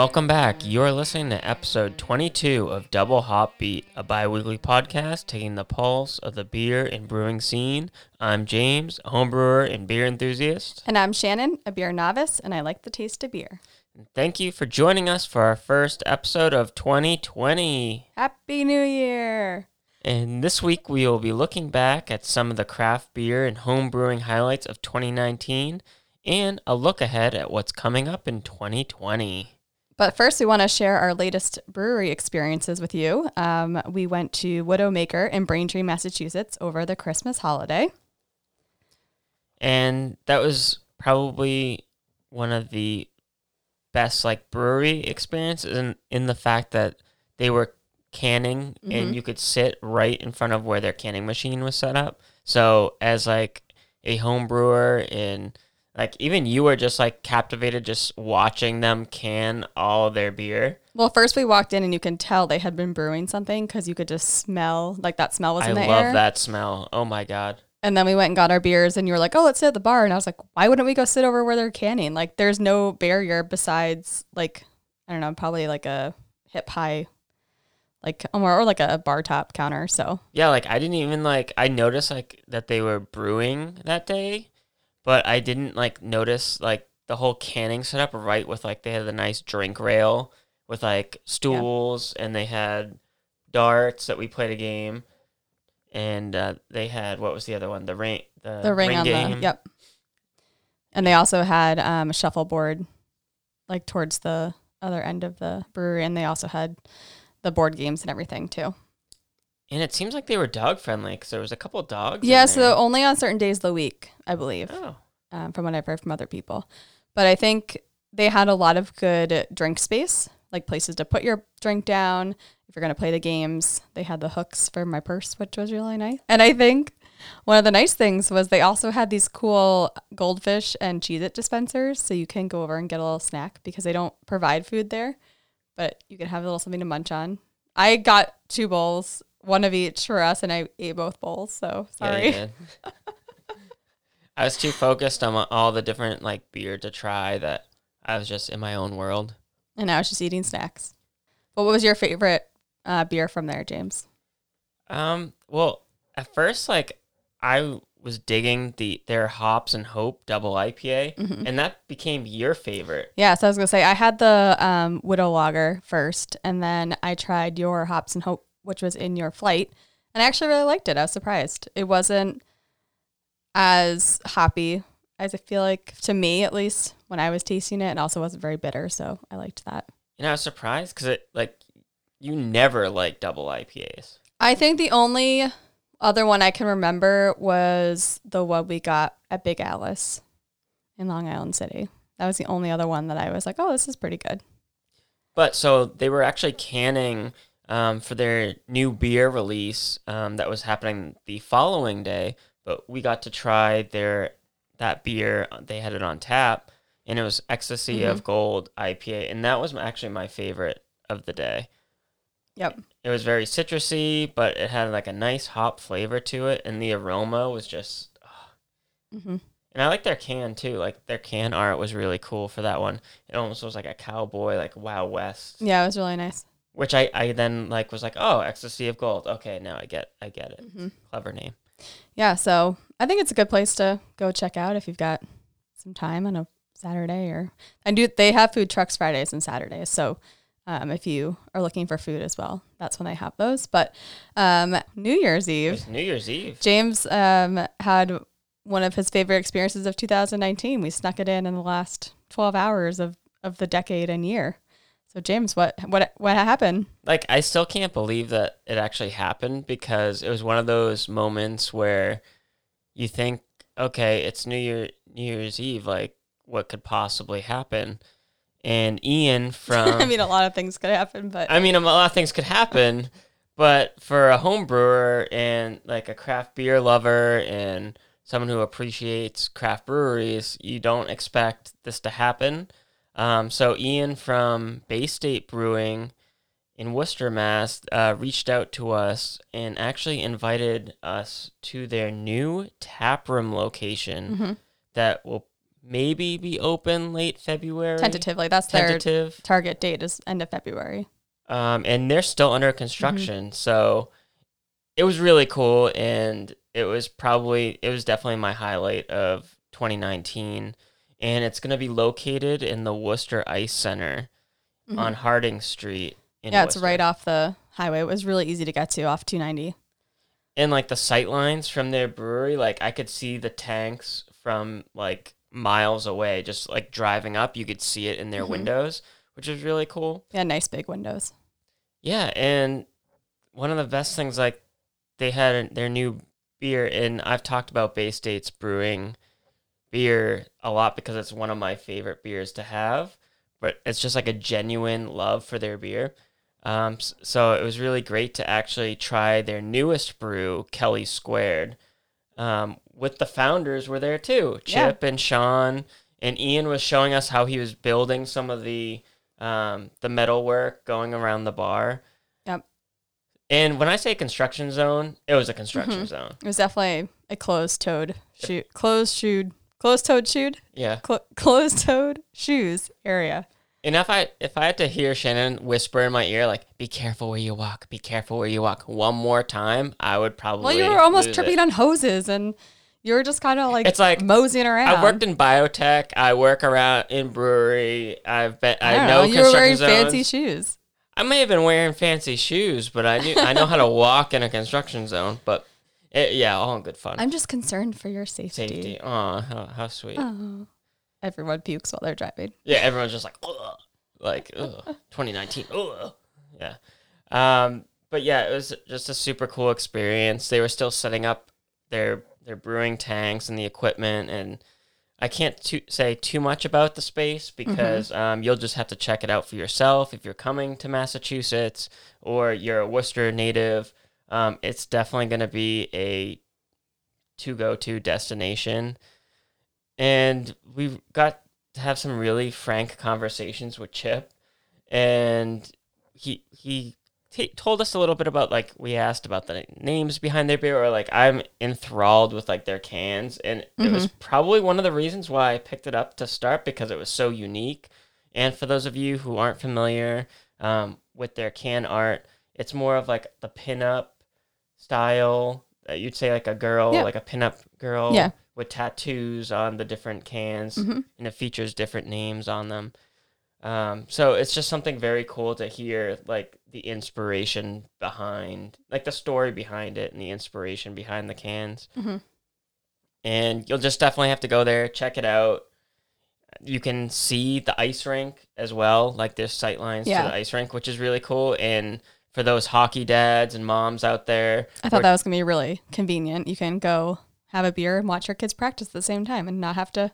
Welcome back. You're listening to episode 22 of Double Hop Beat, a bi weekly podcast taking the pulse of the beer and brewing scene. I'm James, a homebrewer and beer enthusiast. And I'm Shannon, a beer novice, and I like the taste of beer. Thank you for joining us for our first episode of 2020. Happy New Year! And this week we will be looking back at some of the craft beer and home brewing highlights of 2019 and a look ahead at what's coming up in 2020. But first, we want to share our latest brewery experiences with you. Um, we went to Widowmaker in Braintree, Massachusetts over the Christmas holiday. And that was probably one of the best like brewery experiences in, in the fact that they were canning Mhm. and you could sit right in front of where their canning machine was set up. So as like a home brewer and like even you were just like captivated just watching them can all their beer. Well, first we walked in and you can tell they had been brewing something because you could just smell like that smell was I in the love that smell. Oh my god. And then we went and got our beers, and you were like, "Oh, let's sit at the bar." And I was like, "Why wouldn't we go sit over where they're canning? Like, there's no barrier besides like I don't know, probably like a hip high, like um, or, or like a bar top counter." So Yeah, like I didn't even like I noticed like that they were brewing that day, but I didn't like notice like the whole canning setup right with like they had the nice drink rail with like stools and they had darts that we played a game and uh, they had what was the other one the ring the, the ring, on game the yep. And they also had um, a shuffleboard, like towards the other end of the brewery, and they also had the board games and everything too. And it seems like they were dog friendly because there was a couple of dogs Yeah, so only on certain days of the week, I believe. oh um, from what I've heard from other people. But I think they had a lot of good drink space, like places to put your drink down. If you're going to play the games, they had the hooks for my purse, which was really nice. And I think one of the nice things was they also had these cool goldfish and Cheez It dispensers. So you can go over and get a little snack because they don't provide food there, but you can have a little something to munch on. I got two bowls, one of each for us, and I ate both bowls. So sorry. did. I was too focused on all the different like beer to try that I was just in my own world. And I was just eating snacks. But what was your favorite uh, beer from there, James? Um, well, at first, like I was digging the their hops and hope double IPA, Mhm. and that became your favorite. Yeah, so I was gonna say I had the um, Widow Lager first, and then I tried your Hops and Hope, which was in your flight, and I actually really liked it. I was surprised. It wasn't as hoppy as I feel like to me, at least when I was tasting it, and also wasn't very bitter. So I liked that. And I was surprised because it like you never like double IPAs. I think the only other one I can remember was the one we got at Big Alice in Long Island City. That was the only other one that I was like, oh, this is pretty good. But so they were actually canning um, for their new beer release um, that was happening the following day. But we got to try their that beer. They had it on tap, and it was Ecstasy of Gold IPA, and that was actually my favorite of the day. Yep. It was very citrusy, but it had like a nice hop flavor to it, and the aroma was just. hmm And I like their can too. Like their can art was really cool for that one. It almost was like a cowboy, like Wild West Yeah, it was really nice. Which I, I then like was like oh ecstasy of gold okay now i get i get it Mhm. clever name Yeah, so I think it's a good place to go check out if you've got some time on a Saturday or I do they have food trucks Fridays and Saturdays. So um, if you are looking for food as well, that's when they have those. But um, New Year's Eve, was new year's eve James um, had one of his favorite experiences of 2019. We snuck it in in the last 12 hours of, of the decade and year. So James, what what what happened? like i still can't believe that it actually happened because it was one of those moments where you think okay it's new year new year's eve like what could possibly happen and ian from I mean, a lot of things could happen, but I mean, a lot of things could happen, but for a home brewer and like a craft beer lover and someone who appreciates craft breweries, you don't expect this to happen. Um, so Ian from Bay State Brewing in Worcester, Mass, uh, reached out to us and actually invited us to their new tap room location Mhm. that will maybe be open late February. Tentatively, that's their Tentative. target date is end of February. Um, and they're still under construction. So it was really cool. And it was probably, it was definitely my highlight of 2019. And it's going to be located in the Worcester Ice Center on Harding Street. In Mm-hmm. yeah, it's right off the highway. It was really easy to get to off 290. and like the sight lines from their brewery, like I could see the tanks from like miles away. Just like driving up, you could see it in their Mhm. windows, which was really cool. Yeah, nice big windows. Yeah, and one of the best things, like they had their new beer, and I've talked about Bay States Brewing beer a lot because it's one of my favorite beers to have. But it's just like a genuine love for their beer. Um, so it was really great to actually try their newest brew, Kelley Squared. Um, with the founders were there too, Yeah. Chip and Sean, and Ian was showing us how he was building some of the um, the metal work going around the bar. Yep. And when I say construction zone, it was a construction Mhm. zone. It was definitely a closed-toed shoot, closed-shoed, closed-toed shoed, Yeah. Cl- closed-toed shoes area. And if I if I had to hear Shannon whisper in my ear like "Be careful where you walk, be careful where you walk" one more time, I would probably. Well, you were almost tripping it. on hoses, and you were just kind of like It's like, moseying around. I worked in biotech. I work around in brewery. I've been. I, I know, know. You were wearing fancy shoes. I may have been wearing fancy shoes, but I knew I know how to walk in a construction zone. But it, yeah, all in good fun. I'm just concerned for your safety. Safety. Aw, how, how sweet. Oh. Everyone pukes while they're driving. Yeah, everyone's just like, Ugh. like, ugh, 2019. Ugh. Yeah. Um, but yeah, it was just a super cool experience. They were still setting up their their brewing tanks and the equipment, and I can't too, say too much about the space because um, you'll just have to check it out for yourself if you're coming to Massachusetts or you're a Worcester native. Um, it's definitely going to be a to go to destination. And we got to have some really frank conversations with Chip, and he he t- told us a little bit about like we asked about the names behind their beer, or like I'm enthralled with like their cans, and it was probably one of the reasons why I picked it up to start because it was so unique. And for those of you who aren't familiar um, with their can art, it's more of like the pinup style. Uh, you'd say like a girl, like a pinup girl, Yeah. with tattoos on the different cans, Mhm. and it features different names on them. Um, so it's just something very cool to hear, like the inspiration behind, like the story behind it, and the inspiration behind the cans. Mhm. And you'll just definitely have to go there, check it out. You can see the ice rink as well, like there's sight lines Yeah. to the ice rink, which is really cool. And for those hockey dads and moms out there, I thought that was gonna be really convenient. You can go have a beer and watch your kids practice at the same time, and not have to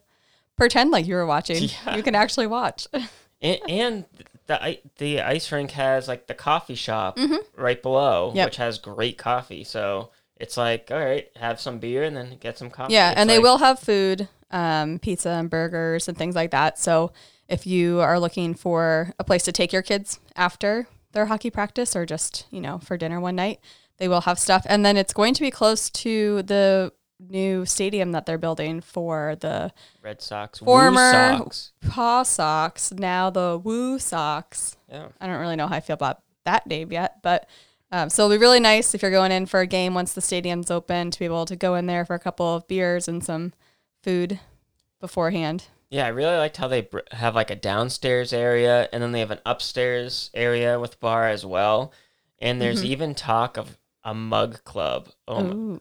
pretend like you were watching. Yeah. You can actually watch. and, and the the ice rink has like the coffee shop right below, Mm-hmm. Yep. which has great coffee. So it's like, all right, have some beer and then get some coffee. yeah, It's and they will have food, um, pizza and burgers and things like that. So if you are looking for a place to take your kids after their hockey practice or just you know for dinner one night, they will have stuff. And then it's going to be close to the new stadium that they're building for the Red Sox, former Sox. Paw Sox, now the Woo Sox. Yeah. I don't really know how I feel about that name yet, but um, so it'll be really nice if you're going in for a game once the stadium's open to be able to go in there for a couple of beers and some food beforehand. Yeah, I really liked how they br- have like a downstairs area and then they have an upstairs area with bar as well. And there's mm-hmm. even talk of a mug club. Oh, Ooh.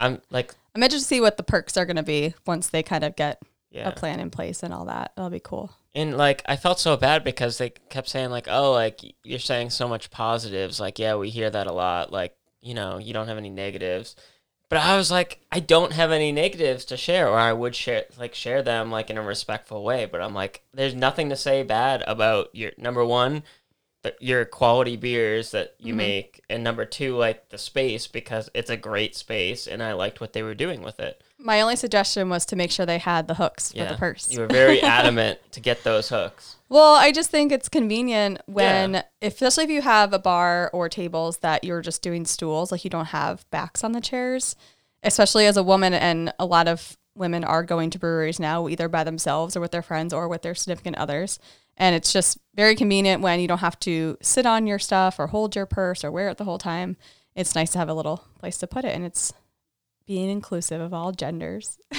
I'm like, I'm interested to see what the perks are going to be once they kind of get yeah. a plan in place and all that. That'll be cool. And like I felt so bad because they kept saying like, "Oh, like you're saying so much positives." Like, yeah, we hear that a lot. Like, you know, you don't have any negatives. But I was like, I don't have any negatives to share, or I would share like share them like in a respectful way. But I'm like, there's nothing to say bad about your number one, the, your quality beers that you mm-hmm. make, and number two, like the space because it's a great space, and I liked what they were doing with it. My only suggestion was to make sure they had the hooks for Yeah, the purse. you were very adamant to get those hooks. Well, I just think it's convenient when, especially if you have a bar or tables that you're just doing stools, like you don't have backs on the chairs, especially as a woman and a lot of women are going to breweries now, either by themselves or with their friends or with their significant others. And it's just very convenient when you don't have to sit on your stuff or hold your purse or wear it the whole time. It's nice to have a little place to put it. And it's being inclusive of all genders.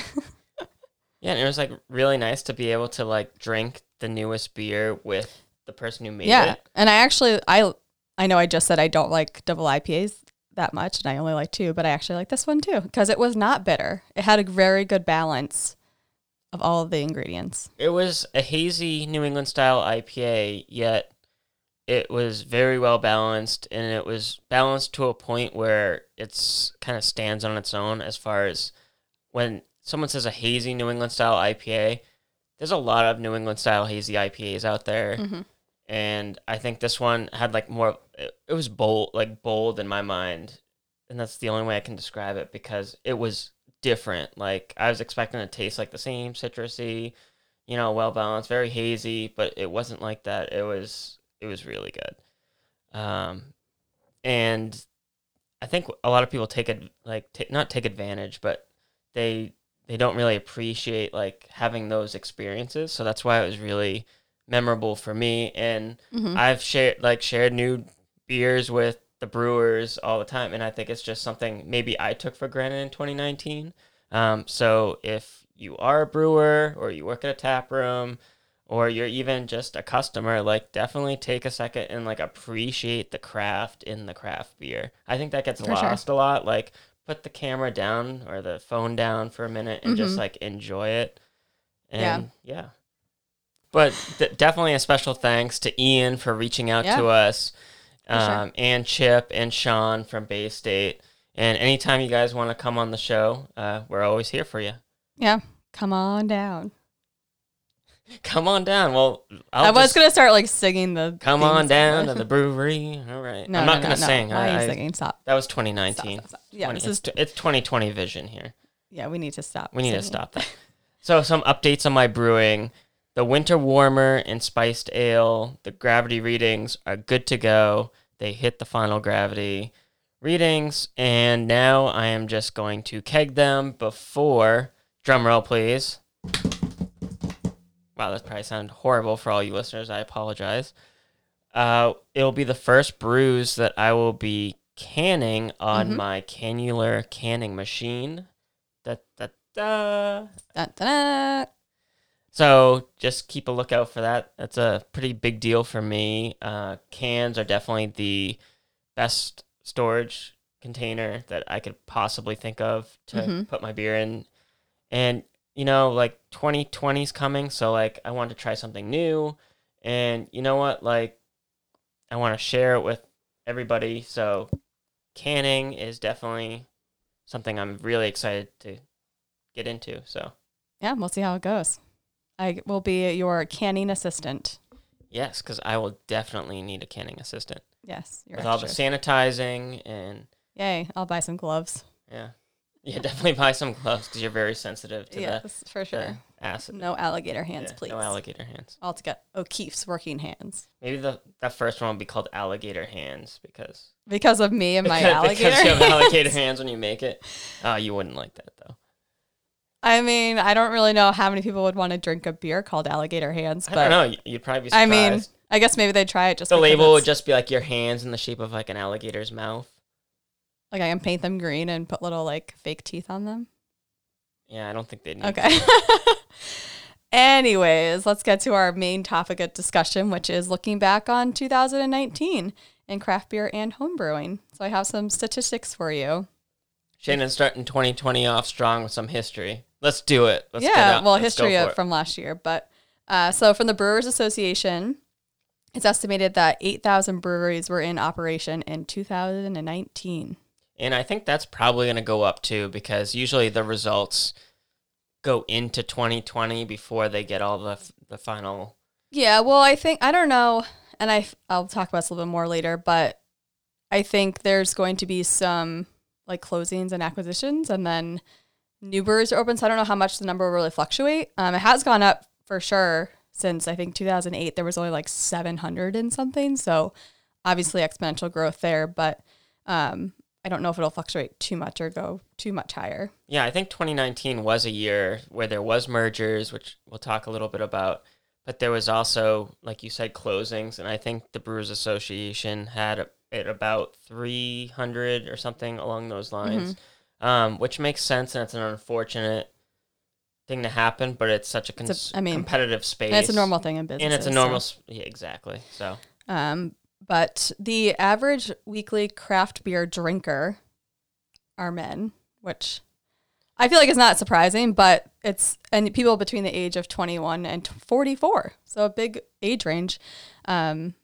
Yeah, and it was like really nice to be able to like drink the newest beer with the person who made yeah. it. And I actually, I, I know I just said I don't like double IPAs that much and I only like two, but I actually like this one too because it was not bitter. It had a very good balance of all of the ingredients. It was a hazy New England style IPA, yet it was very well balanced and it was balanced to a point where it's kind of stands on its own as far as when someone says a hazy New England style IPA, there's a lot of New England style hazy IPAs out there. Mm-hmm. And I think this one had like more it, it was bold like bold in my mind. And that's the only way I can describe it because it was different. Like I was expecting to taste like the same citrusy, you know, well balanced, very hazy, but it wasn't like that. It was it was really good. Um and I think a lot of people take it like ta not take advantage, but they they don't really appreciate like having those experiences. So that's why it was really memorable for me. And Mhm. I've shared like shared new beers with the brewers all the time, and I think it's just something maybe I took for granted in 2019. Um, so if you are a brewer or you work at a tap room or you're even just a customer, like definitely take a second and like appreciate the craft in the craft beer. I think that gets For sure. lost a lot. Like put the camera down or the phone down for a minute and just Mhm. like enjoy it. Yeah. And yeah. But d- definitely a special thanks to Ian for reaching out Yeah. to us, For sure. um, and Chip and Sean from Bay State. And anytime you guys want to come on the show, uh, we're always here for you. Yeah. Come on down. Come on down. Well, I'll i was to start like singing the. come on down to the brewery. All right. No, I'm no, not no, going to no. sing. Why I, are you singing? Stop. that was 2019. stop, stop. Yeah, 20 this is, it's, it's 2020 vision here. yeah, we need to stop. We need to stop that. So some updates on my brewing. The winter warmer and spiced ale, the gravity readings are good to go. They hit the final gravity readings, and now I am just going to keg them before drum roll, please. Wow, that probably sounded horrible for all you listeners. I apologize. Uh, it'll be the first brews that I will be canning on Mhm. my cannular canning machine. Da, da, da. Dun, dun, dun. So just keep a lookout for that. That's a pretty big deal for me. Uh, cans are definitely the best storage container that I could possibly think of to Mhm. put my beer in. And you know, like 2020 is coming, so like I want to try something new. And you know what? Like I want to share it with everybody. So canning is definitely something I'm really excited to get into. So Yeah, we'll see how it goes. I will be your canning assistant. Yes, because I will definitely need a canning assistant Yes, you're with all the sanitizing and Yay! I'll buy some gloves. yeah, yeah. Definitely buy some gloves because you're very sensitive to Yes, for sure. the acid. No alligator hands, Yeah, please. No alligator hands. I'll to get O'Keeffe's working hands Maybe the that first one will be called alligator hands because because of me and my because, alligator. because you have alligator hands when you make it. Oh, you wouldn't like that though. I mean, I don't really know how many people would want to drink a beer called alligator hands, but I don't know. you- You'd probably be I surprised. mean, I guess maybe they'd try it just the label would just be like your hands in the shape of like an alligator's mouth. like I can paint them green and put little like fake teeth on them. Yeah, I don't think they'd need. Okay. Anyways, let's get to our main topic of discussion, which is looking back on 2019 in craft beer and homebrewing. So I have some statistics for you. Shannon's starting 2020 off strong with some history. Let's do it. Let's get yeah, out- well, history from last year, but uh, so from the Brewers Association, it's estimated that 8,000 breweries were in operation in 2019. And I think that's probably going to go up too because usually the results go into 2020 before they get all the the final. Yeah, well, I think I don't know, and I I'll talk about this a little bit more later, but I think there's going to be some like closings and acquisitions, and then new breweries are open. So I don't know how much the number will really fluctuate. Um, it has gone up for sure since I think 2008. There was only like 700 and something, so obviously exponential growth there. But um, I don't know if it'll fluctuate too much or go too much higher. Yeah, I think 2019 was a year where there was mergers, which we'll talk a little bit about, but there was also, like you said, closings, and I think the Brewers Association had it about 300 or something along those lines, um, which makes sense, and it's an unfortunate thing to happen, but it's such a, It's a- cons- I mean, competitive space, And it's a normal thing in business. and it's a normal, s yeah, exactly. So Um, but the average weekly craft beer drinker are men, which I feel like is not surprising, but it's and people between the age of 21 and 44. So a big age range. Um,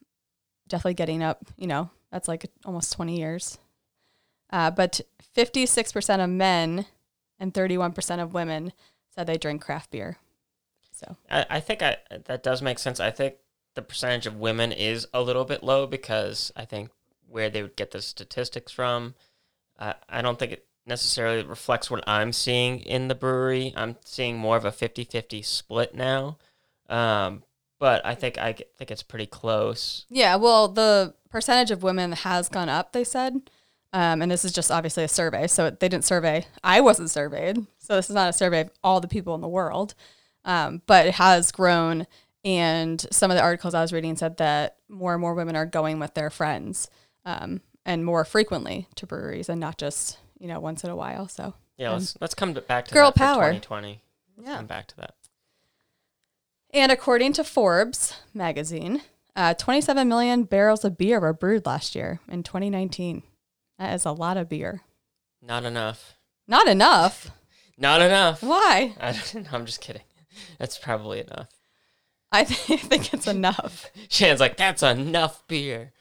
definitely getting up, you know, that's like almost 20 years. Uh, but 56% of men and 31% of women said they drink craft beer. So, I, I think I that does make sense. I think the percentage of women is a little bit low because I think where they would get the statistics from, uh, I don't think it necessarily reflects what I'm seeing in the brewery. I'm seeing more of a 50-50 split now. Um, but I think I think it's pretty close. Yeah, well, the percentage of women has gone up, they said. Um, and this is just obviously a survey. So they didn't survey, I wasn't surveyed. So this is not a survey of all the people in the world. Um, but it has grown. And some of the articles I was reading said that more and more women are going with their friends um, and more frequently to breweries and not just, you know, once in a while. So, Yeah, let's let's come to, back to Girl power. 2020. Let's Yeah. come back to that. And according to Forbes magazine, uh, 27 million barrels of beer were brewed last year in 2019. That is a lot of beer. Not enough. Not enough. Not enough. Why? I don't, I'm just kidding. That's probably enough. I th- think it's enough. Shannon's like, that's enough beer.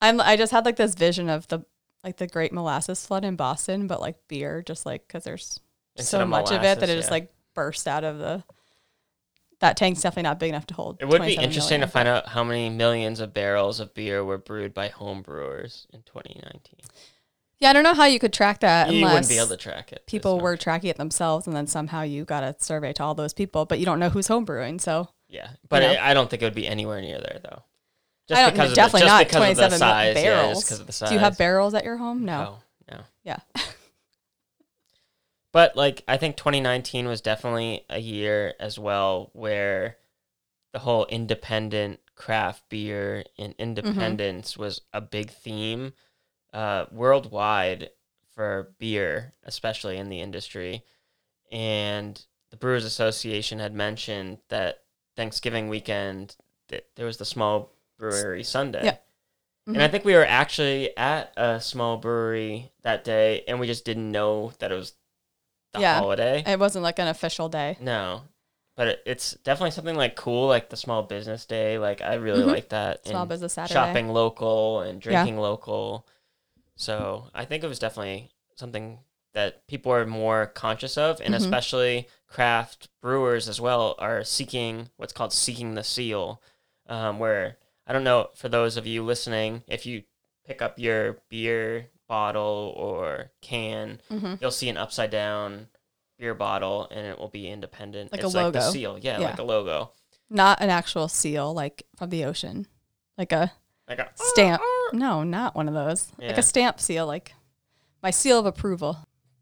I'm. I just had like this vision of the like the Great Molasses Flood in Boston, but like beer, just like because there's Instead so of much of it that it just like burst out of the. That tank's definitely not big enough to hold. It would be 27 interesting to find out how many millions of barrels of beer were brewed by home brewers in 2019. Yeah, I don't know how you could track that you unless wouldn't be able to track it. people were tracking it themselves, and then somehow you got a survey to all those people, but you don't know who's homebrewing. So Yeah, but know. it, I don't think it would be anywhere near there though. I don't because of definitely the, just not because of the 27 size, Yeah, barrels. just because of the size. Do you have barrels at your home? No. No, no. Yeah. But like, I think 2019 was definitely a year as well where the whole independent craft beer and Mm-hmm. independence was a big theme uh, worldwide for beer, especially in the industry. And the Brewers Association had mentioned that Thanksgiving weekend that there was the small brewery Sunday. Yeah. And I think we were actually at a small brewery that day, and we just didn't know that it was the Yeah. holiday. It wasn't like an official day. No, but it, it's definitely something like cool, like the small business day. Like I really Mhm. like that. Small and business Saturday. shopping local and Yeah. drinking local. So I think it was definitely something that people are more conscious of, and Mhm. especially craft brewers as well are seeking what's called seeking the seal, um, where I don't know for those of you listening, if you pick up your beer bottle or can, hmm you'll see an upside down beer bottle and it will be independent. Like a it's like the logo. seal. Yeah, Yeah. like a logo. Not an actual seal like from the ocean. Like a Like a stamp. No, not one of those. Like a stamp seal, like my seal of approval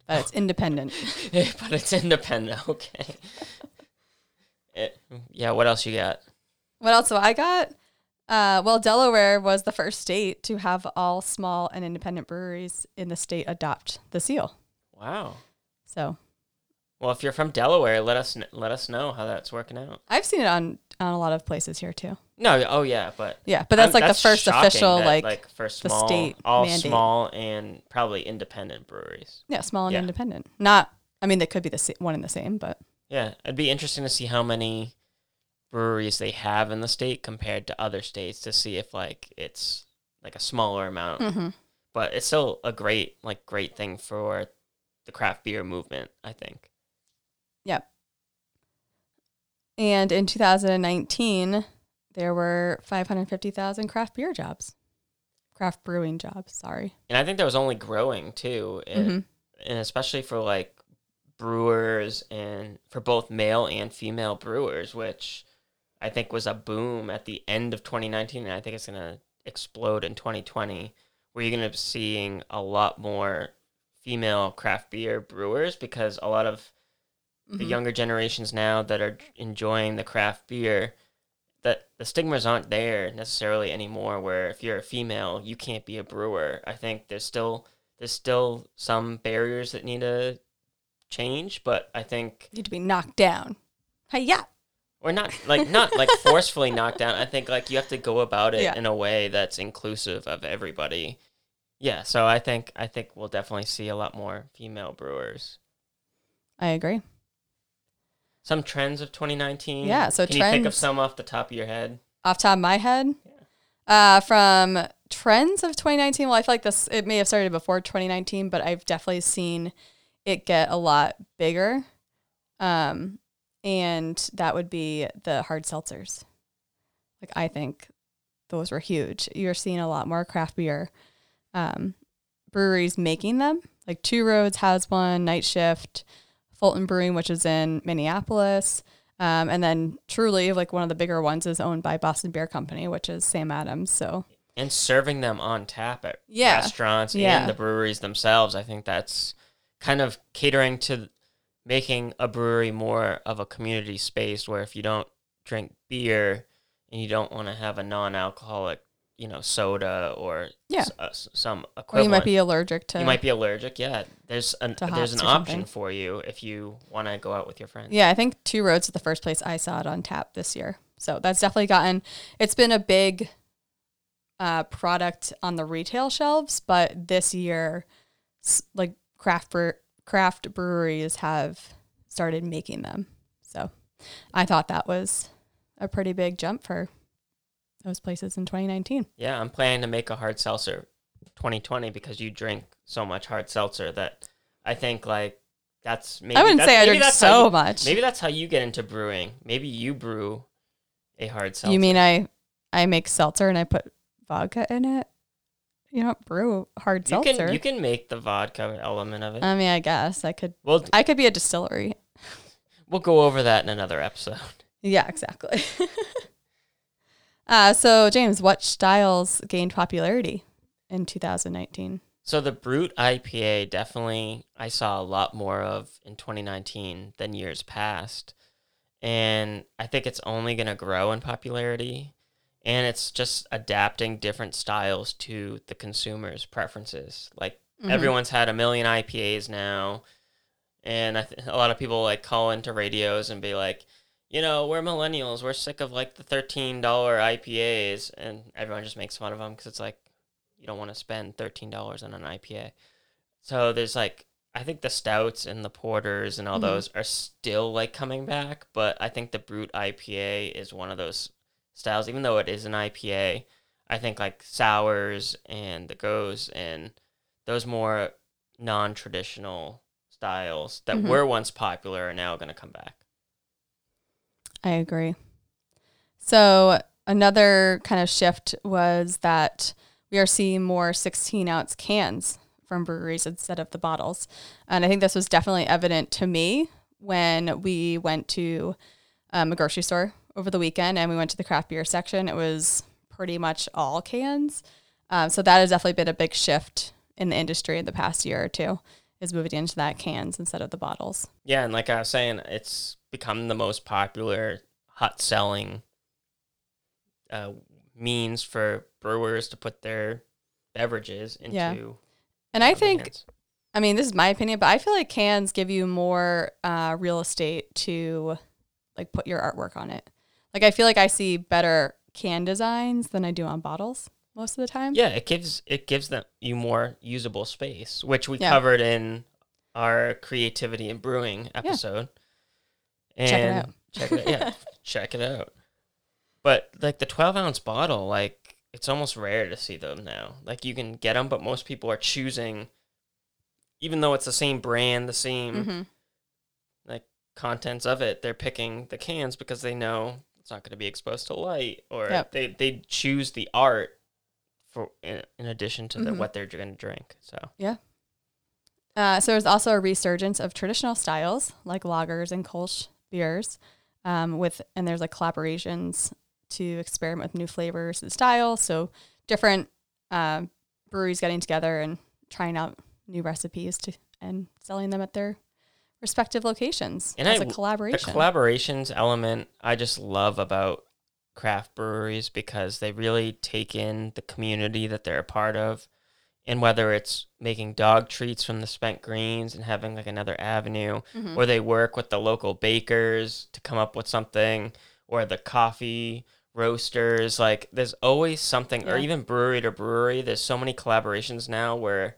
But it's independent. but it's independent. Okay. It- yeah, what else you got? what else have I got? Uh, well, Delaware was the first state to have all small and independent breweries in the state adopt the seal. Wow. So Well, if you're from Delaware, let us let us know how that's working out. I've seen it on on a lot of places here too. No, oh yeah, but Yeah, but that's I'm- like the first official that, like, for the small, state all mandate. small and probably independent breweries. yeah, small and yeah. independent. Not, I mean, they could be the one and the same, but Yeah, it'd be interesting to see how many breweries they have in the state compared to other states to see if like it's like a smaller amount. Mhm. But it's still a great like great thing for the craft beer movement, I think. Yep. And in 2019, there were 550,000 craft beer jobs, craft brewing jobs. Sorry. And I think that was only growing too. It- Mhm. And especially for like brewers and for both male and female brewers, which I think was a boom at the end of 2019 and I think it's going to explode in 2020 where you're going to be seeing a lot more female craft beer brewers because a lot of the Mhm. younger generations now that are enjoying the craft beer that the stigmas aren't there necessarily anymore where if you're a female you can't be a brewer i think there's still there's still some barriers that need to change but i think need to be knocked down. Hey, yeah. Or not like not like forcefully knocked down i think like you have to go about it Yeah. in a way that's inclusive of everybody yeah so i think i think we'll definitely see a lot more female brewers I agree. some trends of 2019 Yeah, so can you think of some off the top of your head Off top of my head, yeah. uh, from trends of 2019. Well, I feel like this it may have started before 2019, but I've definitely seen it get a lot bigger. Um, and that would be the hard seltzers. Like I think those were huge. You're seeing a lot more craft beer um, breweries making them. Like Two Roads has one, Night Shift, Fulton Brewing, which is in Minneapolis. Um, and then Truly, like one of the bigger ones, is owned by Boston Beer Company, which is Sam Adams. So and serving them on tap at Yeah. restaurants Yeah. and the breweries themselves. I think that's kind of catering to making a brewery more of a community space where if you don't drink beer and you don't want to have a non-alcoholic, you know, soda or Yeah. s- uh, s- some or you might be allergic to. you might be allergic. Yeah, there's an there's an option for you if you want to go out with your friends. Yeah, I think Two Roads is the first place I saw it on tap this year. So that's definitely gotten. It's been a big uh, product on the retail shelves, but this year, like craft bre- craft breweries have started making them. So I thought that was a pretty big jump for those places in 2019. Yeah, I'm planning to make a hard seltzer 2020 because you drink so much hard seltzer that I think like that's maybe I wouldn't that's- say I drink so you- much. Maybe that's how you get into brewing. Maybe you brew a hard seltzer. you mean I I make seltzer and I put vodka in it? You don't brew hard you seltzer. can you can make the vodka element of it. I mean, I guess I could. we'll I could be a distillery. we'll go over that in another episode. Yeah, exactly. uh, so, James, what styles gained popularity in 2019? So the Brut IPA definitely I saw a lot more of in 2019 than years past. And I think it's only going to grow in popularity and it's just adapting different styles to the consumer's preferences. Like Mhm. everyone's had a million IPAs now and I th- a lot of people like call into radios and be like, you know, we're millennials. We're sick of like the $13 IPAs and everyone just makes fun of them cuz it's like you don't want to spend thirteen dollars on an IPA. So there's like I think the stouts and the porters and all Mhm. those are still like coming back, but I think the brut IPA is one of those styles. Even though it is an IPA, I think like sours and the goes and those more non-traditional styles that Mhm. were once popular are now going to come back. I agree. So, another kind of shift was that we are seeing more 16 ounce cans from breweries instead of the bottles. And I think this was definitely evident to me when we went to um, a grocery store over the weekend and we went to the craft beer section. It was pretty much all cans. Um, so, that has definitely been a big shift in the industry in the past year or two, is moving into that cans instead of the bottles. Yeah, and like I was saying, it's become the most popular hot selling uh, means for brewers to put their beverages into. Yeah. And I think. I mean, this is my opinion, but I feel like cans give you more uh, real estate to like put your artwork on it. Like I feel like I see better can designs than I do on bottles most of the time. yeah, it gives it gives them you more usable space, which we Yeah. covered in our creativity and brewing episode. And Check it out. Check it out. Yeah, check it out. But like the 12 ounce bottle, like it's almost rare to see them now. Like you can get them, but most people are choosing, even though it's the same brand, the same hmm like contents of it, they're picking the cans because they know it's not going to be exposed to light, or Yep. they they choose the art for in, in addition to the, Mhm. what they're going to drink. So yeah. Uh, so there's also a resurgence of traditional styles like lagers and Kolsch beers, um, with and there's like collaborations to experiment with new flavors and styles. So different um, breweries getting together and trying out new recipes to and selling them at their respective locations And as I- a The collaborations element I just love about craft breweries because they really take in the community that they're a part of. And whether it's making dog treats from the spent grains and having like another avenue, Mhm. or they work with the local bakers to come up with something, or the coffee roasters, like there's always something, or even brewery to brewery. There's so many collaborations now where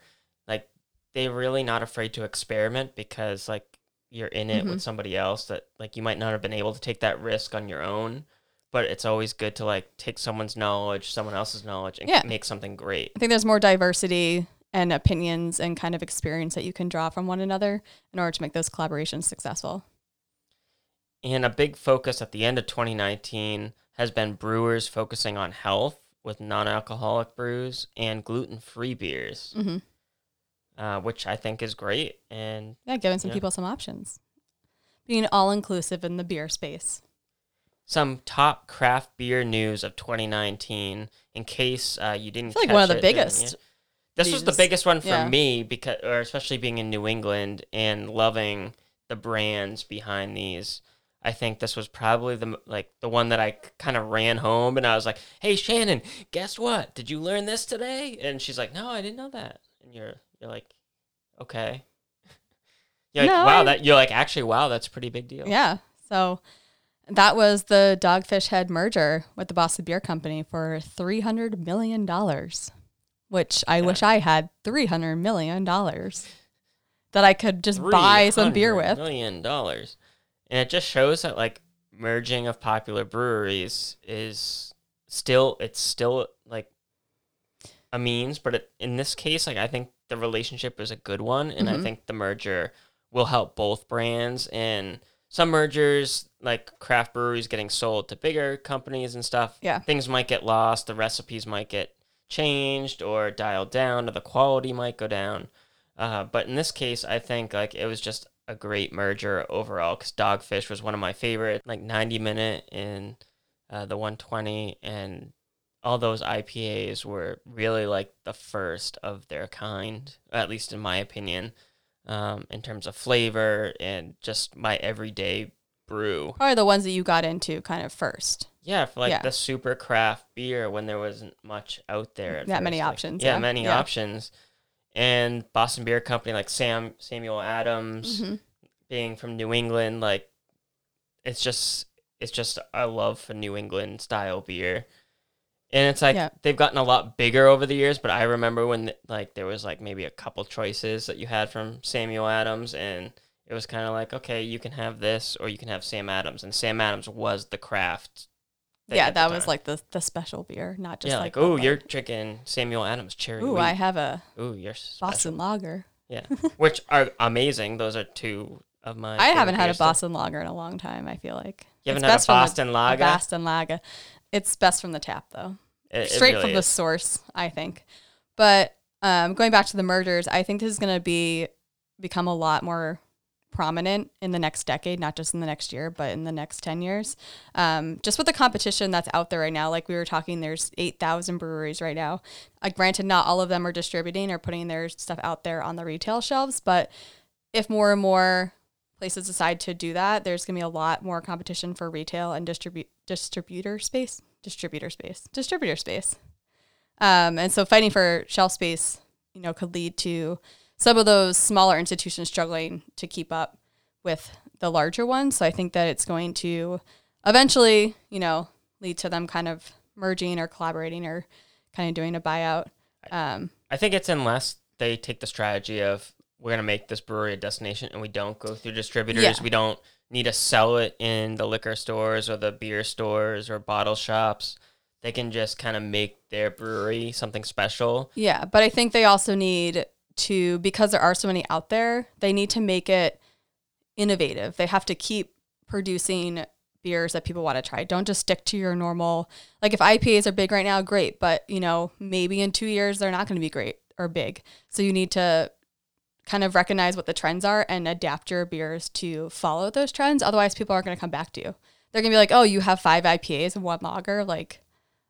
they're really not afraid to experiment because like you're in it Mhm. with somebody else that like you might not have been able to take that risk on your own but it's always good to like take someone's knowledge someone else's knowledge and Yeah. make something great I think there's more diversity and opinions and kind of experience that you can draw from one another in order to make those collaborations successful. and a big focus at the end of 2019 has been brewers focusing on health with non-alcoholic brews and gluten-free beers hmm uh, which i think is great and Yeah, giving some Yeah. people some options. Being all inclusive in the beer space. some top craft beer news of 2019 in case uh, you didn't like one of the biggest This was the biggest one for Yeah. me because, or especially being in New England and loving the brands behind these. I think this was probably the like the one that I kind of ran home and I was like, "Hey Shannon, guess what? Did you learn this today?" And she's like, "No, I didn't know that." And you're you're like, "Okay." You're like, No, "Wow, I- that you're like actually wow, that's a pretty big deal." Yeah. So that was the Dogfish Head merger with the Boston Beer Company for $300 million, which I wish I had $300 million that I could just buy some beer with. Million dollars, and it just shows that like merging of popular breweries is still it's still like a means, but it, in this case, like I think the relationship is a good one, and I Mhm. think the merger will help both brands and. Some mergers, like craft breweries getting sold to bigger companies and stuff, Yeah. things might get lost. The recipes might get changed or dialed down, or the quality might go down. Uh, but in this case, I think like it was just a great merger overall because Dogfish was one of my favorite, like 90 minute in uh, the 120, and all those IPAs were really like the first of their kind, at least in my opinion, um, in terms of flavor and just my everyday brew. Probably the ones that you got into kind of first. Yeah, for like Yeah. the super craft beer when there wasn't much out there. At That many like- options, yeah, yeah. many Yeah. options. And Boston Beer Company, like Sam Samuel Adams, Mhm. being from New England, like it's just it's just a love for New England style beer. And it's like Yeah. they've gotten a lot bigger over the years, but I remember when like there was like maybe a couple choices that you had from Samuel Adams and it was kind of like okay, you can have this or you can have Sam Adams and Sam Adams was the craft. Yeah, that was like the, the special beer, not just yeah, like, like, oh, you're drinking Samuel Adams cherry. Ooh, wheat. I have a Ooh, you're special. Boston lager. Yeah, which are amazing. Those are two of my. I haven't had a still. Boston lager in a long time. I feel like You haven't It's had a best from the- Boston a. Boston lager. It's best from the tap though. It- it straight really from the is. source, I think. But um, going back to the mergers, I think this is going to be become a lot more prominent in the next decade, not just in the next year, but in the next 10 years. Um, just with the competition that's out there right now, like we were talking, there's 8,000 breweries right now. Uh, granted, not all of them are distributing or putting their stuff out there on the retail shelves, but if more and more places decide to do that, there's going to be a lot more competition for retail and distribute distributor space, distributor space, distributor space. Um, and so fighting for shelf space, you know, could lead to some of those smaller institutions struggling to keep up with the larger ones. So I think that it's going to eventually, you know, lead to them kind of merging or collaborating or kind of doing a buyout. Um, I think it's unless they take the strategy of we're gonna make this brewery a destination and we don't go through distributors. Yeah. We don't need to sell it in the liquor stores or the beer stores or bottle shops. They can just kind of make their brewery something special. Yeah, but I think they also need to because there are so many out there, they need to make it innovative. They have to keep producing beers that people want to try. Don't just stick to your normal like if IPAs are big right now, great, but you know, maybe in 2 years they're not going to be great or big. So you need to kind of recognize what the trends are and adapt your beers to follow those trends. Otherwise, people aren't going to come back to you. They're going to be like, "Oh, you have 5 IPAs and one lager." Like,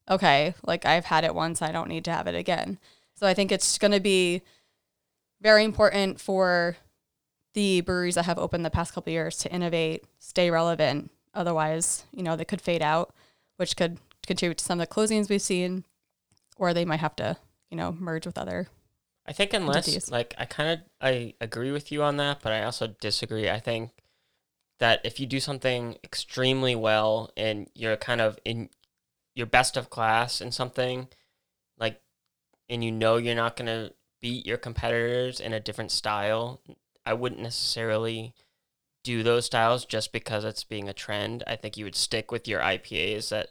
okay, like I've had it once, I don't need to have it again. So I think it's going to be very important for the breweries that have opened the past couple years to innovate, stay relevant. Otherwise, you know, they could fade out, which could contribute to some of the closings we've seen, or they might have to, you know, merge with other. I think unless entities. like I kind of I agree with you on that, but I also disagree. I think that if you do something extremely well and you're kind of in your best of class in something, like, and you know you're not gonna beat your competitors in a different style, I wouldn't necessarily do those styles just because it's being a trend. I think you would stick with your IPAs that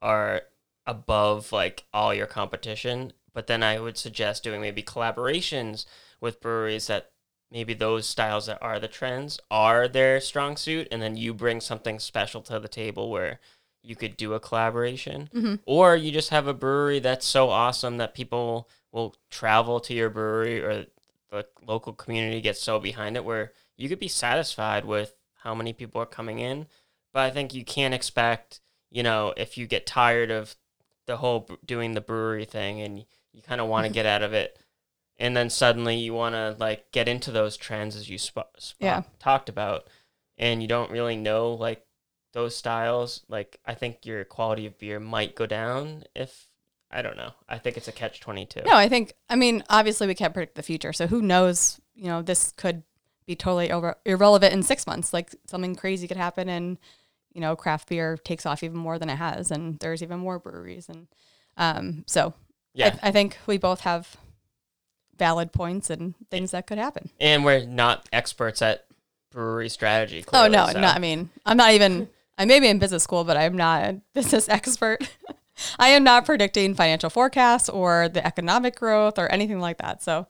are above like all your competition. But then I would suggest doing maybe collaborations with breweries that maybe those styles that are the trends are their strong suit, and then you bring something special to the table where you could do a collaboration, Mhm. or you just have a brewery that's so awesome that people will travel to your brewery or the local community gets so behind it where you could be satisfied with how many people are coming in. But I think you can't expect, you know, if you get tired of the whole doing the brewery thing and you kind of want to get out of it, and then suddenly you want to like get into those trends as you sp- sp- Yeah. talked about, and you don't really know like those styles. Like I think your quality of beer might go down if I don't know. I think it's a catch twenty two. No, I think, I mean, obviously we can't predict the future. So who knows, you know, this could be totally over, irrelevant in six months. Like something crazy could happen and, you know, craft beer takes off even more than it has. And there's even more breweries. And um, so Yeah, I, I think we both have valid points and things that could happen. and we're not experts at brewery strategy. Oh Clearly, no, so- not I mean, I'm not even I may be in business school, but I'm not a business expert. I am not predicting financial forecasts or the economic growth or anything like that. So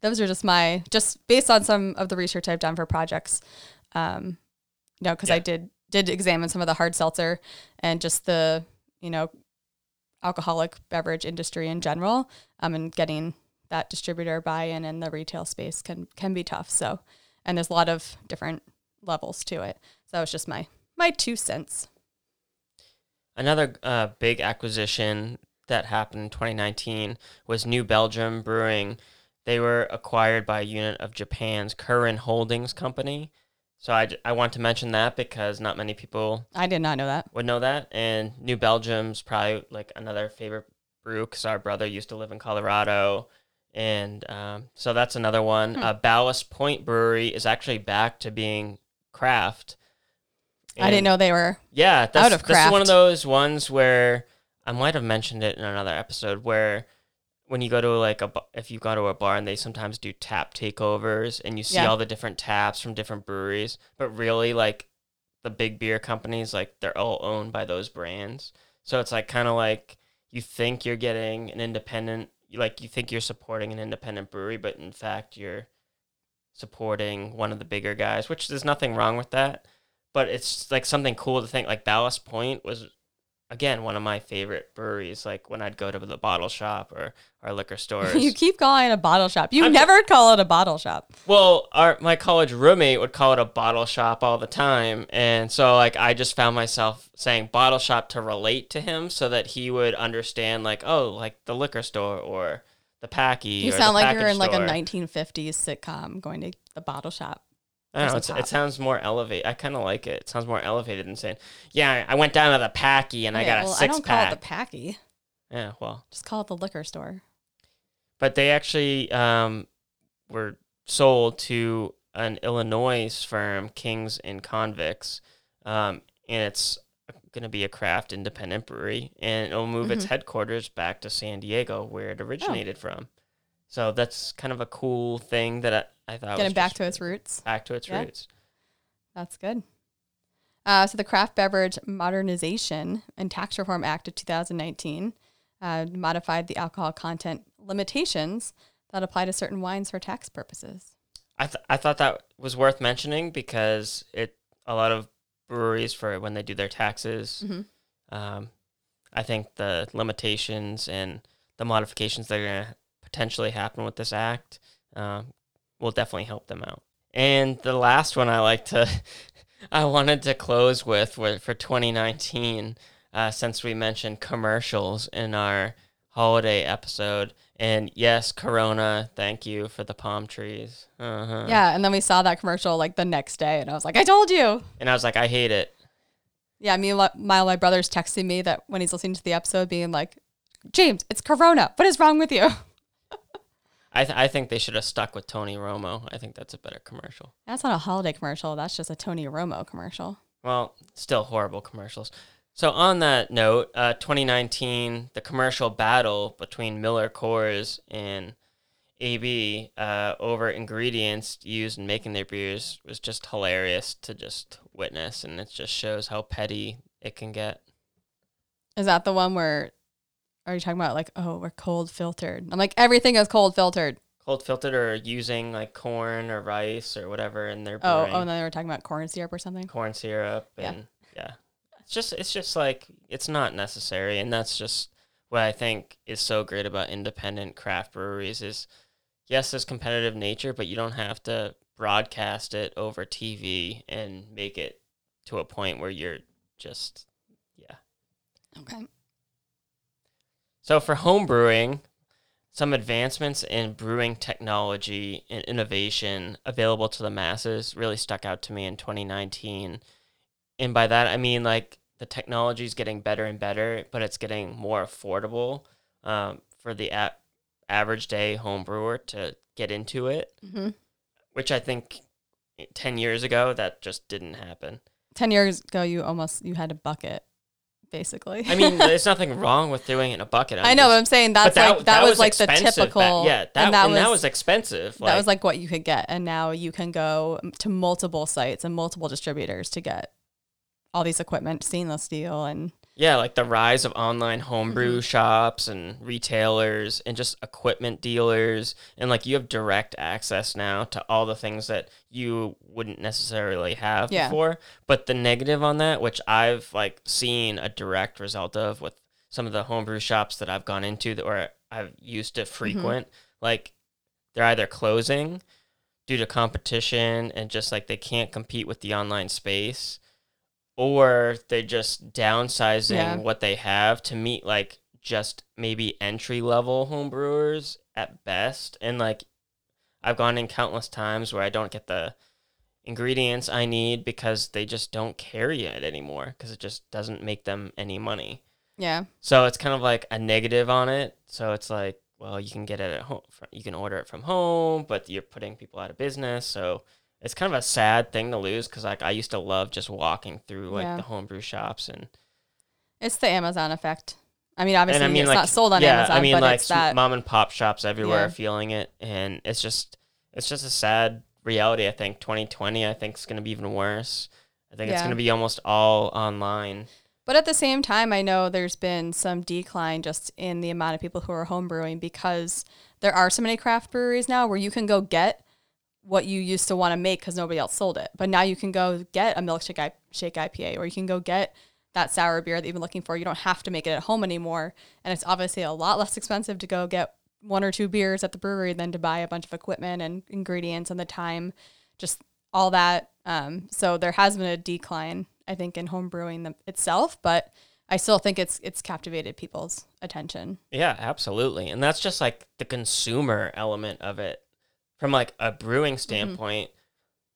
those are just my just based on some of the research I've done for projects. Um, you know, because I did did examine some of the hard seltzer and just the you know alcoholic beverage industry in general. Um, and getting that distributor buy-in in the retail space can can be tough. So, and there's a lot of different levels to it. So it's just my my two cents. Another uh, big acquisition that happened in 2019 was New Belgium Brewing. They were acquired by a unit of Japan's Kirin Holdings Company. So I, I want to mention that because not many people I did not know that. would know that. And New Belgium's probably like another favorite brew because our brother used to live in Colorado. And um, so that's another one. Hmm. Uh, Ballast Point Brewery is actually back to being craft. I didn't know they were. yeah, that's, Out of this is one of those ones where I might have mentioned it in another episode where when you go to like a if you go to a bar and they sometimes do tap takeovers and you see Yeah. all the different taps from different breweries, but really like the big beer companies like they're all owned by those brands. So it's like kind of like you think you're getting an independent like you think you're supporting an independent brewery, but in fact you're supporting one of the bigger guys, which there's nothing wrong with that. But it's like something cool to think. Like Ballast Point was, again, one of my favorite breweries. Like when I'd go to the bottle shop or our liquor stores. you keep calling it a bottle shop. You I'm never call it a bottle shop. well, our my college roommate would call it a bottle shop all the time, and so like I just found myself saying bottle shop to relate to him, so that he would understand like oh like the liquor store or the packy. You or the sound like you're in like a 1950s sitcom going to the bottle shop. I don't know. It's, it sounds more elevated. I kind of like it. It sounds more elevated than saying, "Yeah, I went down to the packy and I Okay, got a well, I six don't pack." call it the packy. yeah, well, Just call it the liquor store. but they actually um, were sold to an Illinois firm, Kings and Convicts, um, and it's going to be a craft independent brewery, and it'll move its Mhm. headquarters back to San Diego, where Oh. it originated from. So that's kind of a cool thing that I, thought Getting was back to its roots. back to its Yeah. roots. That's good. Uh, so the Craft Beverage Modernization and Tax Reform Act of 2019 uh, modified the alcohol content limitations that apply to certain wines for tax purposes. I th- I thought that was worth mentioning because it a lot of breweries for when they do their taxes. Mhm. Um, I think the limitations and the modifications that are going to potentially happen with this act um, will definitely help them out. And the last one I like to, I wanted to close with, for 2019, uh, since we mentioned commercials in our holiday episode, And yes, Corona, thank you for the palm trees. Uh-huh. Yeah, and then we saw that commercial like the next day, and I was like, I told you. And I was like, I hate it. Yeah, me, my my brother's texting me that when he's listening to the episode, being like, James, it's Corona. What is wrong with you? I, th- I think they should have stuck with Tony Romo. I think that's a better commercial. That's not a holiday commercial. That's just a Tony Romo commercial. Well, still horrible commercials. So on that note, uh, 2019, the commercial battle between Miller Coors and AB uh, over ingredients used in making their beers was just hilarious to just witness, and it just shows how petty it can get. Is that the one where? Are you talking about like, oh, we're cold filtered? I'm like, everything is cold filtered. Cold filtered or using like corn or rice or whatever in their Oh, brewing. oh, and then they were talking about corn syrup or something. corn syrup Yeah. and yeah. It's just it's just like it's not necessary and that's just what I think is so great about independent craft breweries is yes, there's competitive nature, but you don't have to broadcast it over TV and make it to a point where you're just yeah. Okay. So for home brewing, some advancements in brewing technology and innovation available to the masses really stuck out to me in 2019. And by that I mean like the technology is getting better and better, but it's getting more affordable um, for the a- average day home brewer to get into it, hmm which I think 10 years ago that just didn't happen. Ten years ago, you almost you had a bucket, basically. I mean, there's nothing wrong with doing it in a bucket. I'm I know, just- but I'm saying that's like that, was, like the typical. back- yeah, that, and that and was that was expensive. that was like what you could get, and now you can go to multiple sites and multiple distributors to get all these equipment, stainless steel, and yeah, like the rise of online homebrew Mm-hmm. shops and retailers and just equipment dealers, and like you have direct access now to all the things that you wouldn't necessarily have Yeah. before. But the negative on that, which I've like seen a direct result of with some of the homebrew shops that I've gone into that or I've used to frequent, like they're either closing due to competition and just like they can't compete with the online space or they're just downsizing Yeah. what they have to meet like just maybe entry level homebrewers at best and like I've gone in countless times where I don't get the ingredients I need because they just don't carry it anymore because it just doesn't make them any money. yeah, So it's kind of like a negative on it. So it's like, well, you can get it at home. You can order it from home, but you're putting people out of business. So it's kind of a sad thing to lose because like I used to love just walking through like Yeah. the homebrew shops and it's the Amazon effect. I mean, obviously, I mean it's like not sold on yeah, Amazon, I mean but like it's that. mom and pop shops everywhere Yeah. are feeling it, and it's just it's just a sad reality. I think 2020, I think is going to be even worse. I think it's going to be almost all online. But at the same time, I know there's been some decline just in the amount of people who are homebrewing because there are so many craft breweries now where you can go get what you used to want to make because nobody else sold it. But now you can go get a milkshake I- shake IPA or you can go get that sour beer that you've been looking for. You don't have to make it at home anymore. And it's obviously a lot less expensive to go get one or two beers at the brewery than to buy a bunch of equipment and ingredients and the time, just all that. Um, so there has been a decline, I think, in home brewing them itself, but I still think it's it's captivated people's attention. Yeah, absolutely. And that's just like the consumer element of it. From like a brewing mm-hmm. standpoint,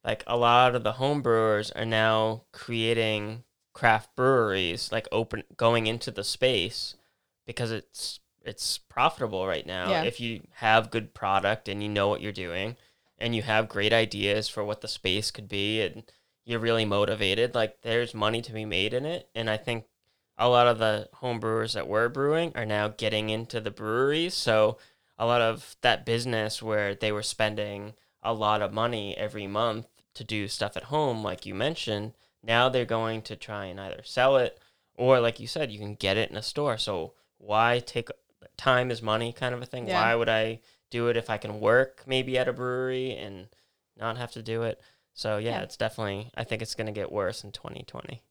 like a lot of the home brewers are now creating craft breweries, like open going into the space because it's it's profitable right now. Yeah. If you have good product and you know what you're doing and you have great ideas for what the space could be and you're really motivated, like there's money to be made in it. And I think a lot of the home brewers that were brewing are now getting into the breweries. So a lot of that business where they were spending a lot of money every month to do stuff at home, like you mentioned, now they're going to try and either sell it or, like you said, you can get it in a store. So why take time is money kind of a thing? Yeah. Why would I do it if I can work maybe at a brewery and not have to do it? So yeah, Yeah. it's definitely. I think it's going to get worse in 2020.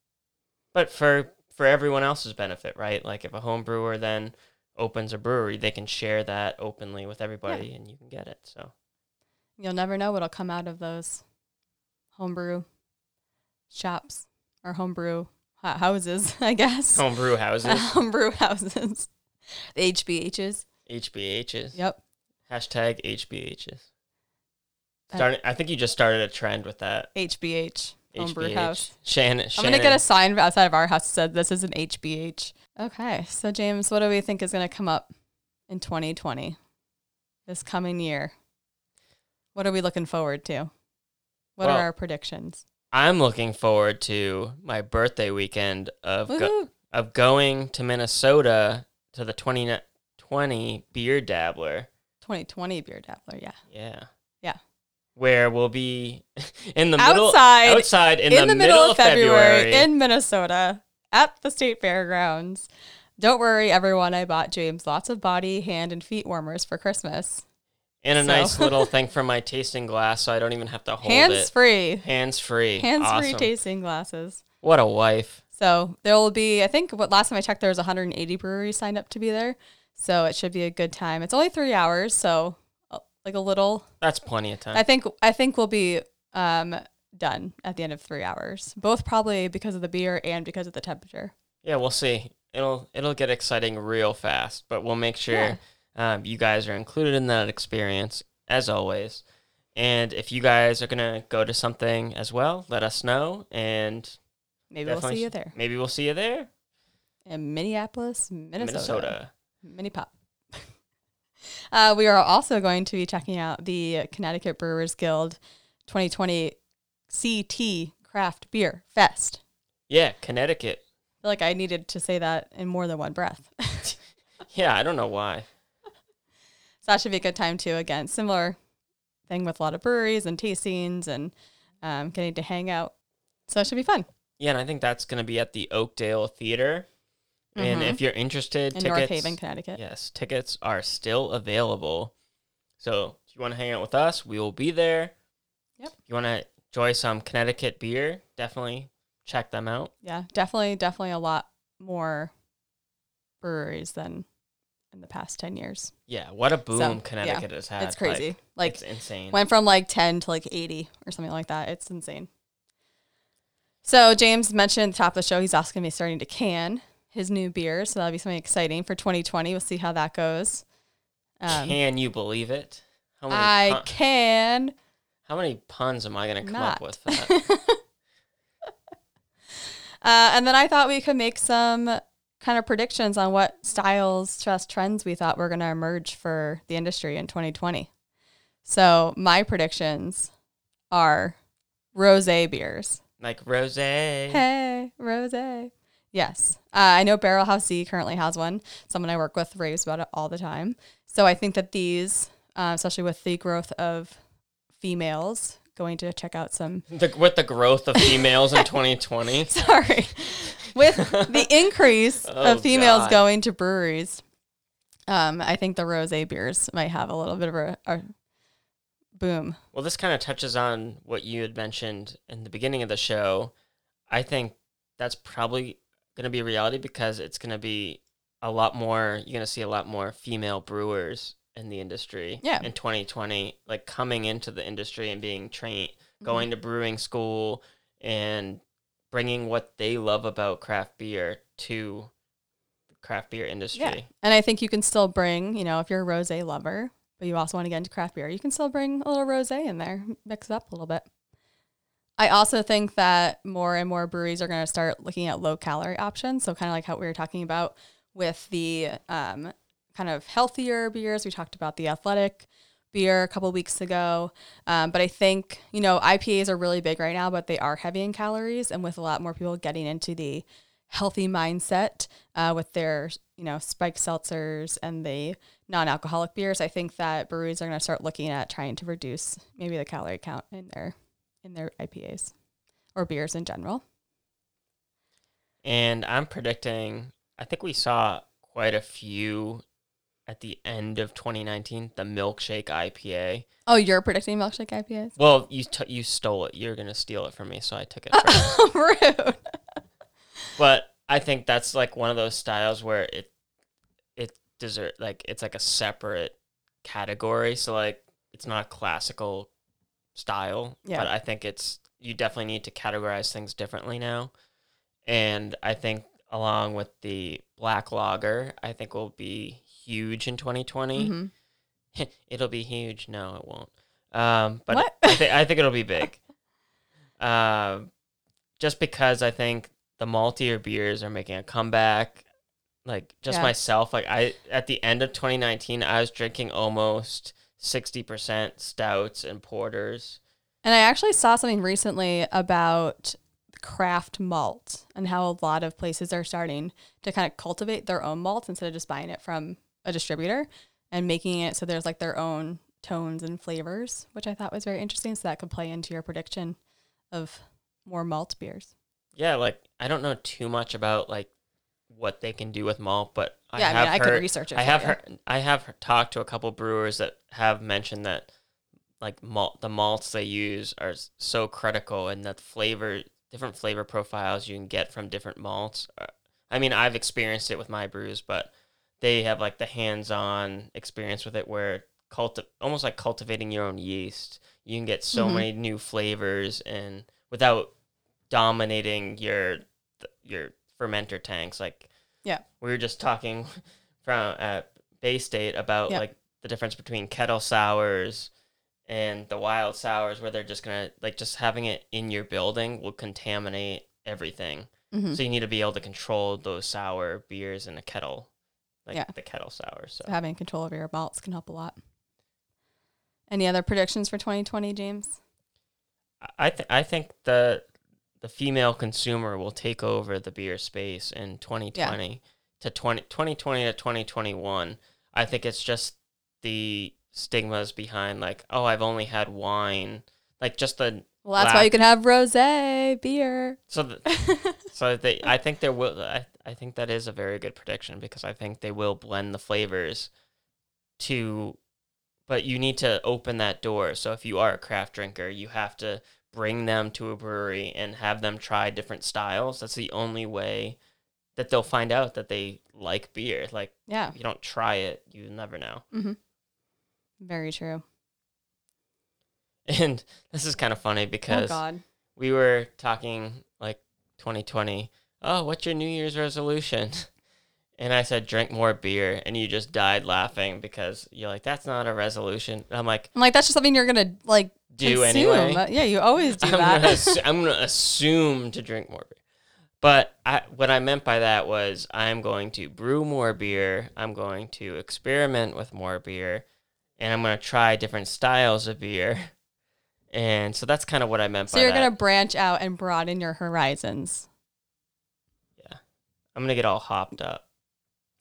But for for everyone else's benefit, right? Like if a home brewer then opens a brewery, they can share that openly with everybody, and you can get it. So You'll never know what'll come out of those homebrew shops or homebrew houses, I guess. Homebrew houses. homebrew houses. The HBHs. HBHs. Yep. Hashtag HBHs. Uh, Starting, I think you just started a trend with that. HBH. Homebrew house. Shannon. I'm gonna get a sign outside of our house that says this is an HBH. Okay, so James, what do we think is gonna come up in 2020, this coming year? What are we looking forward to? What Well, are our predictions? I'm looking forward to my birthday weekend of go- of going to Minnesota to the 2020 Beer Dabbler. 2020 beer dabbler, yeah. Yeah. Yeah. Where we'll be in the middle Outside, outside in, the, middle, of February. in Minnesota at the state fairgrounds. Don't worry, everyone. I bought James lots of body, hand, and feet warmers for Christmas. and a So- nice little thing for my tasting glass so I don't even have to hold Hands it. free, Hands free. hands free Awesome. tasting glasses. What a wife. So there will be, I think, what last time I checked, there was 180 breweries signed up to be there. So it should be a good time. It's only three hours, so uh, like a little. That's plenty of time. I think I think we'll be um, done at the end of three hours. Both probably because of the beer and because of the temperature. yeah, we'll see. It'll it'll get exciting real fast, but we'll make sure um, you guys are included in that experience as always. And if you guys are gonna go to something as well, let us know, and Maybe we'll see you there Maybe we'll see you there, in Minneapolis, Minnesota. Minnesota. Mini pop. uh, we are also going to be checking out the Connecticut Brewers Guild 2020 CT Craft Beer Fest. Yeah, Connecticut. I feel like I needed to say that in more than one breath. Yeah, I don't know why. So that should be a good time too. Again, similar thing with a lot of breweries and tastings and um, getting to hang out. So it should be fun. Yeah, and I think that's gonna be at the Oakdale Theater. And Mhm. if you're interested, In tickets, North Haven, Connecticut. Yes, tickets are still available. So if you want to hang out with us, we will be there. Yep. If you want to enjoy some Connecticut beer, definitely check them out. Yeah, definitely, definitely a lot more breweries than in the past 10 years. Yeah, what a boom So, Connecticut has had. it's crazy. Like, it's insane. went from like 10 to like 80 or something like that. It's insane. So James mentioned at the top of the show he's also going to be starting to can his new beer. So that'll be something exciting for 2020. We'll see how that goes. Um, Can you believe it? Many, I pun- can how many puns am I going to come not. up with for that? Uh, and then I thought we could make some kind of predictions on what styles, stress trends we thought were going to emerge for the industry in 2020. So my predictions are rosé beers. like rose. Hey, rosé. Yes. Uh, I know Barrel House Z currently has one. Someone I work with raves about it all the time. So I think that these, uh, especially with the growth of females, going to check out some The, with the growth of females in 2020. sorry, with the increase Oh, of females God. going to breweries, um, I think the rosé beers might have a little bit of a, a boom. Well, this kind of touches on what you had mentioned in the beginning of the show. I think that's probably going to be a reality because it's going to be a lot more, you're going to see a lot more female brewers in the industry Yeah. in 2020, like coming into the industry and being trained, Mm-hmm. going to brewing school and bringing what they love about craft beer to the craft beer industry. Yeah, and I think you can still bring, you know, if you're a rosé lover, but you also want to get into craft beer, you can still bring a little rosé in there, mix it up a little bit. I also think that more and more breweries are going to start looking at low calorie options. So kind of like how we were talking about with the um, kind of healthier beers. We talked about the athletic beer a couple weeks ago. Um, but I think, you know, IPAs are really big right now, but they are heavy in calories. And with a lot more people getting into the healthy mindset uh, with their, you know, spike seltzers and the non alcoholic beers, I think that breweries are going to start looking at trying to reduce maybe the calorie count in their in their IPAs or beers in general. And I'm predicting, I think we saw quite a few at the end of 2019, the milkshake IPA. Oh, you're predicting milkshake IPAs? Well, you t- you stole it. You're gonna steal it from me, so I took it. First. Oh, rude. but I think that's like one of those styles where it it deserve like it's like a separate category. So like it's not a classical style. Yeah. But I think it's you definitely need to categorize things differently now. And I think along with the black lager, I think will be huge in 2020. Mhm. it'll be huge. No, it won't. Um, but? I, th- I think it'll be big. Um, just because I think the maltier beers are making a comeback. Like just Yeah. myself, like I at the end of 2019, I was drinking almost 60% stouts and porters. And I actually saw something recently about craft malt and how a lot of places are starting to kind of cultivate their own malt instead of just buying it from a distributor and making it so there's like their own tones and flavors, which I thought was very interesting. So that could play into your prediction of more malt beers. Yeah, like I don't know too much about like what they can do with malt, but I yeah, I, have mean, I heard could research it. I have you. heard, I have talked to a couple brewers that have mentioned that like malt the malts they use are so critical and that flavor different flavor profiles you can get from different malts. I mean, I've experienced it with my brews, but they have like the hands-on experience with it where culti- almost like cultivating your own yeast. You can get so Mhm. many new flavors and without dominating your your fermenter tanks like Yeah. we were just talking from at Bay State about Yeah. like the difference between kettle sours and the wild sours where they're just gonna like just having it in your building will contaminate everything. Mhm. So you need to be able to control those sour beers in a kettle. Like Yeah. the kettle sour. So So having control over your malts can help a lot. Any other predictions for 2020, James? I th- I think the the female consumer will take over the beer space in 2020 to 20, 2020 to 2021. I think it's just the stigmas behind like, oh, I've only had wine, like just the Well, that's why you can have rosé beer. so the, so they I think there will I, I think that is a very good prediction because I think they will blend the flavors to but you need to open that door. So if you are a craft drinker, you have to bring them to a brewery and have them try different styles. That's the only way that they'll find out that they like beer. Like yeah, if you don't try it, you never know. Mm-hmm. very true. And this is kind of funny Oh because God. we were talking like 2020. Oh, what's your New Year's resolution? And I said, drink more beer. And you just died laughing because you're like, that's not a resolution. And I'm like, I'm like, that's just something you're gonna like do consume. anyway. Yeah, you always do I'm that. gonna, assu- I'm gonna assume to drink more beer. But I, what I meant by that was I'm going to brew more beer. I'm going to experiment with more beer, and I'm gonna try different styles of beer. And so that's kind of what I meant by so you're gonna branch out and broaden your horizons. Yeah. I'm gonna get all hopped up.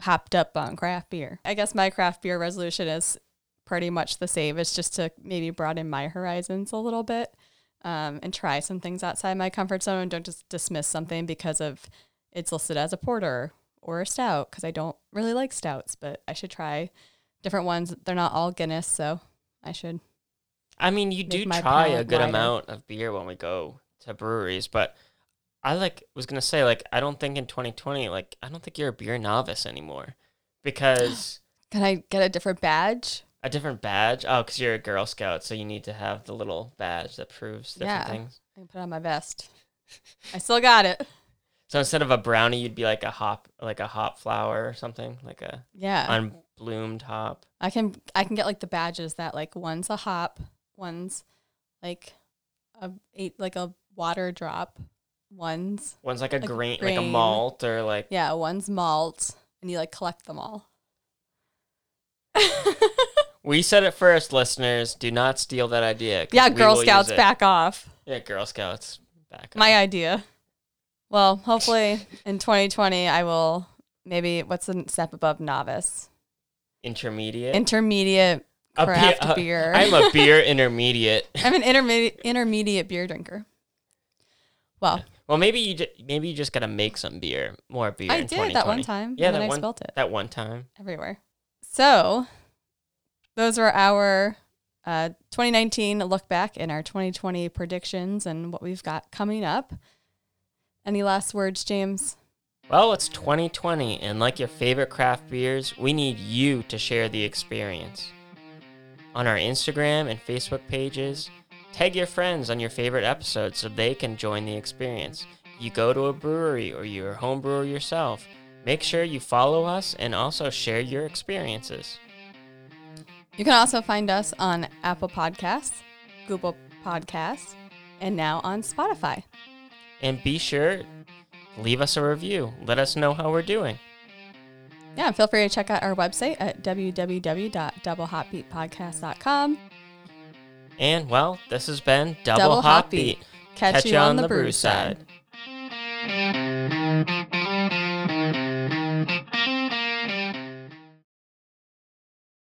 Hopped up on craft beer. I guess my craft beer resolution is pretty much the same. It's just to maybe broaden my horizons a little bit um, and try some things outside my comfort zone. And don't just dismiss something because of it's listed as a porter or a stout because I don't really like stouts, but I should try different ones. They're not all Guinness, so I should. I mean, you do try a good wider. amount of beer when we go to breweries, but I like was gonna say like I don't think in 2020 like I don't think you're a beer novice anymore because Can I get a different badge? a different badge. Oh, because you're a Girl Scout, so you need to have the little badge that proves different Yeah. things. I can put it on my vest. I still got it. So instead of a brownie, you'd be like a hop, like a hop flower or something, like a Yeah. unbloomed hop. I can I can get like the badges that like one's a hop, one's like a eight like a water drop, one's One's like a Like grain, like a malt, or like yeah, one's malt, and you like collect them all. we said it first, listeners. Do not steal that idea. yeah, Girl Scouts back off. Yeah, Girl Scouts back. up. My idea. Well, hopefully in 2020 I will maybe what's the step above novice? intermediate. Intermediate A beer- craft uh, beer. I'm a beer intermediate. I'm an intermediate intermediate beer drinker. Well, Well, maybe you ju- maybe you just gotta make some beer, more beer. I in did that one 2020. time. Yeah, and then that I one spelt it. that one time. everywhere. So, those were our uh, 2019 look back and our 2020 predictions and what we've got coming up. Any last words, James? Well, it's 2020, and like your favorite craft beers, we need you to share the experience. On our Instagram and Facebook pages, tag your friends on your favorite episodes so they can join the experience. You go to a brewery or you're a home brewer yourself, Make sure you follow us and also share your experiences. You can also find us on Apple Podcasts, Google Podcasts, and now on Spotify. And be sure leave us a review. Let us know how we're doing. Yeah, feel free to check out our website at www.doublehotbeatpodcast.com. And well, this has been Double, Double Hot Beat. Beat. Catch, you on, the brew side. side.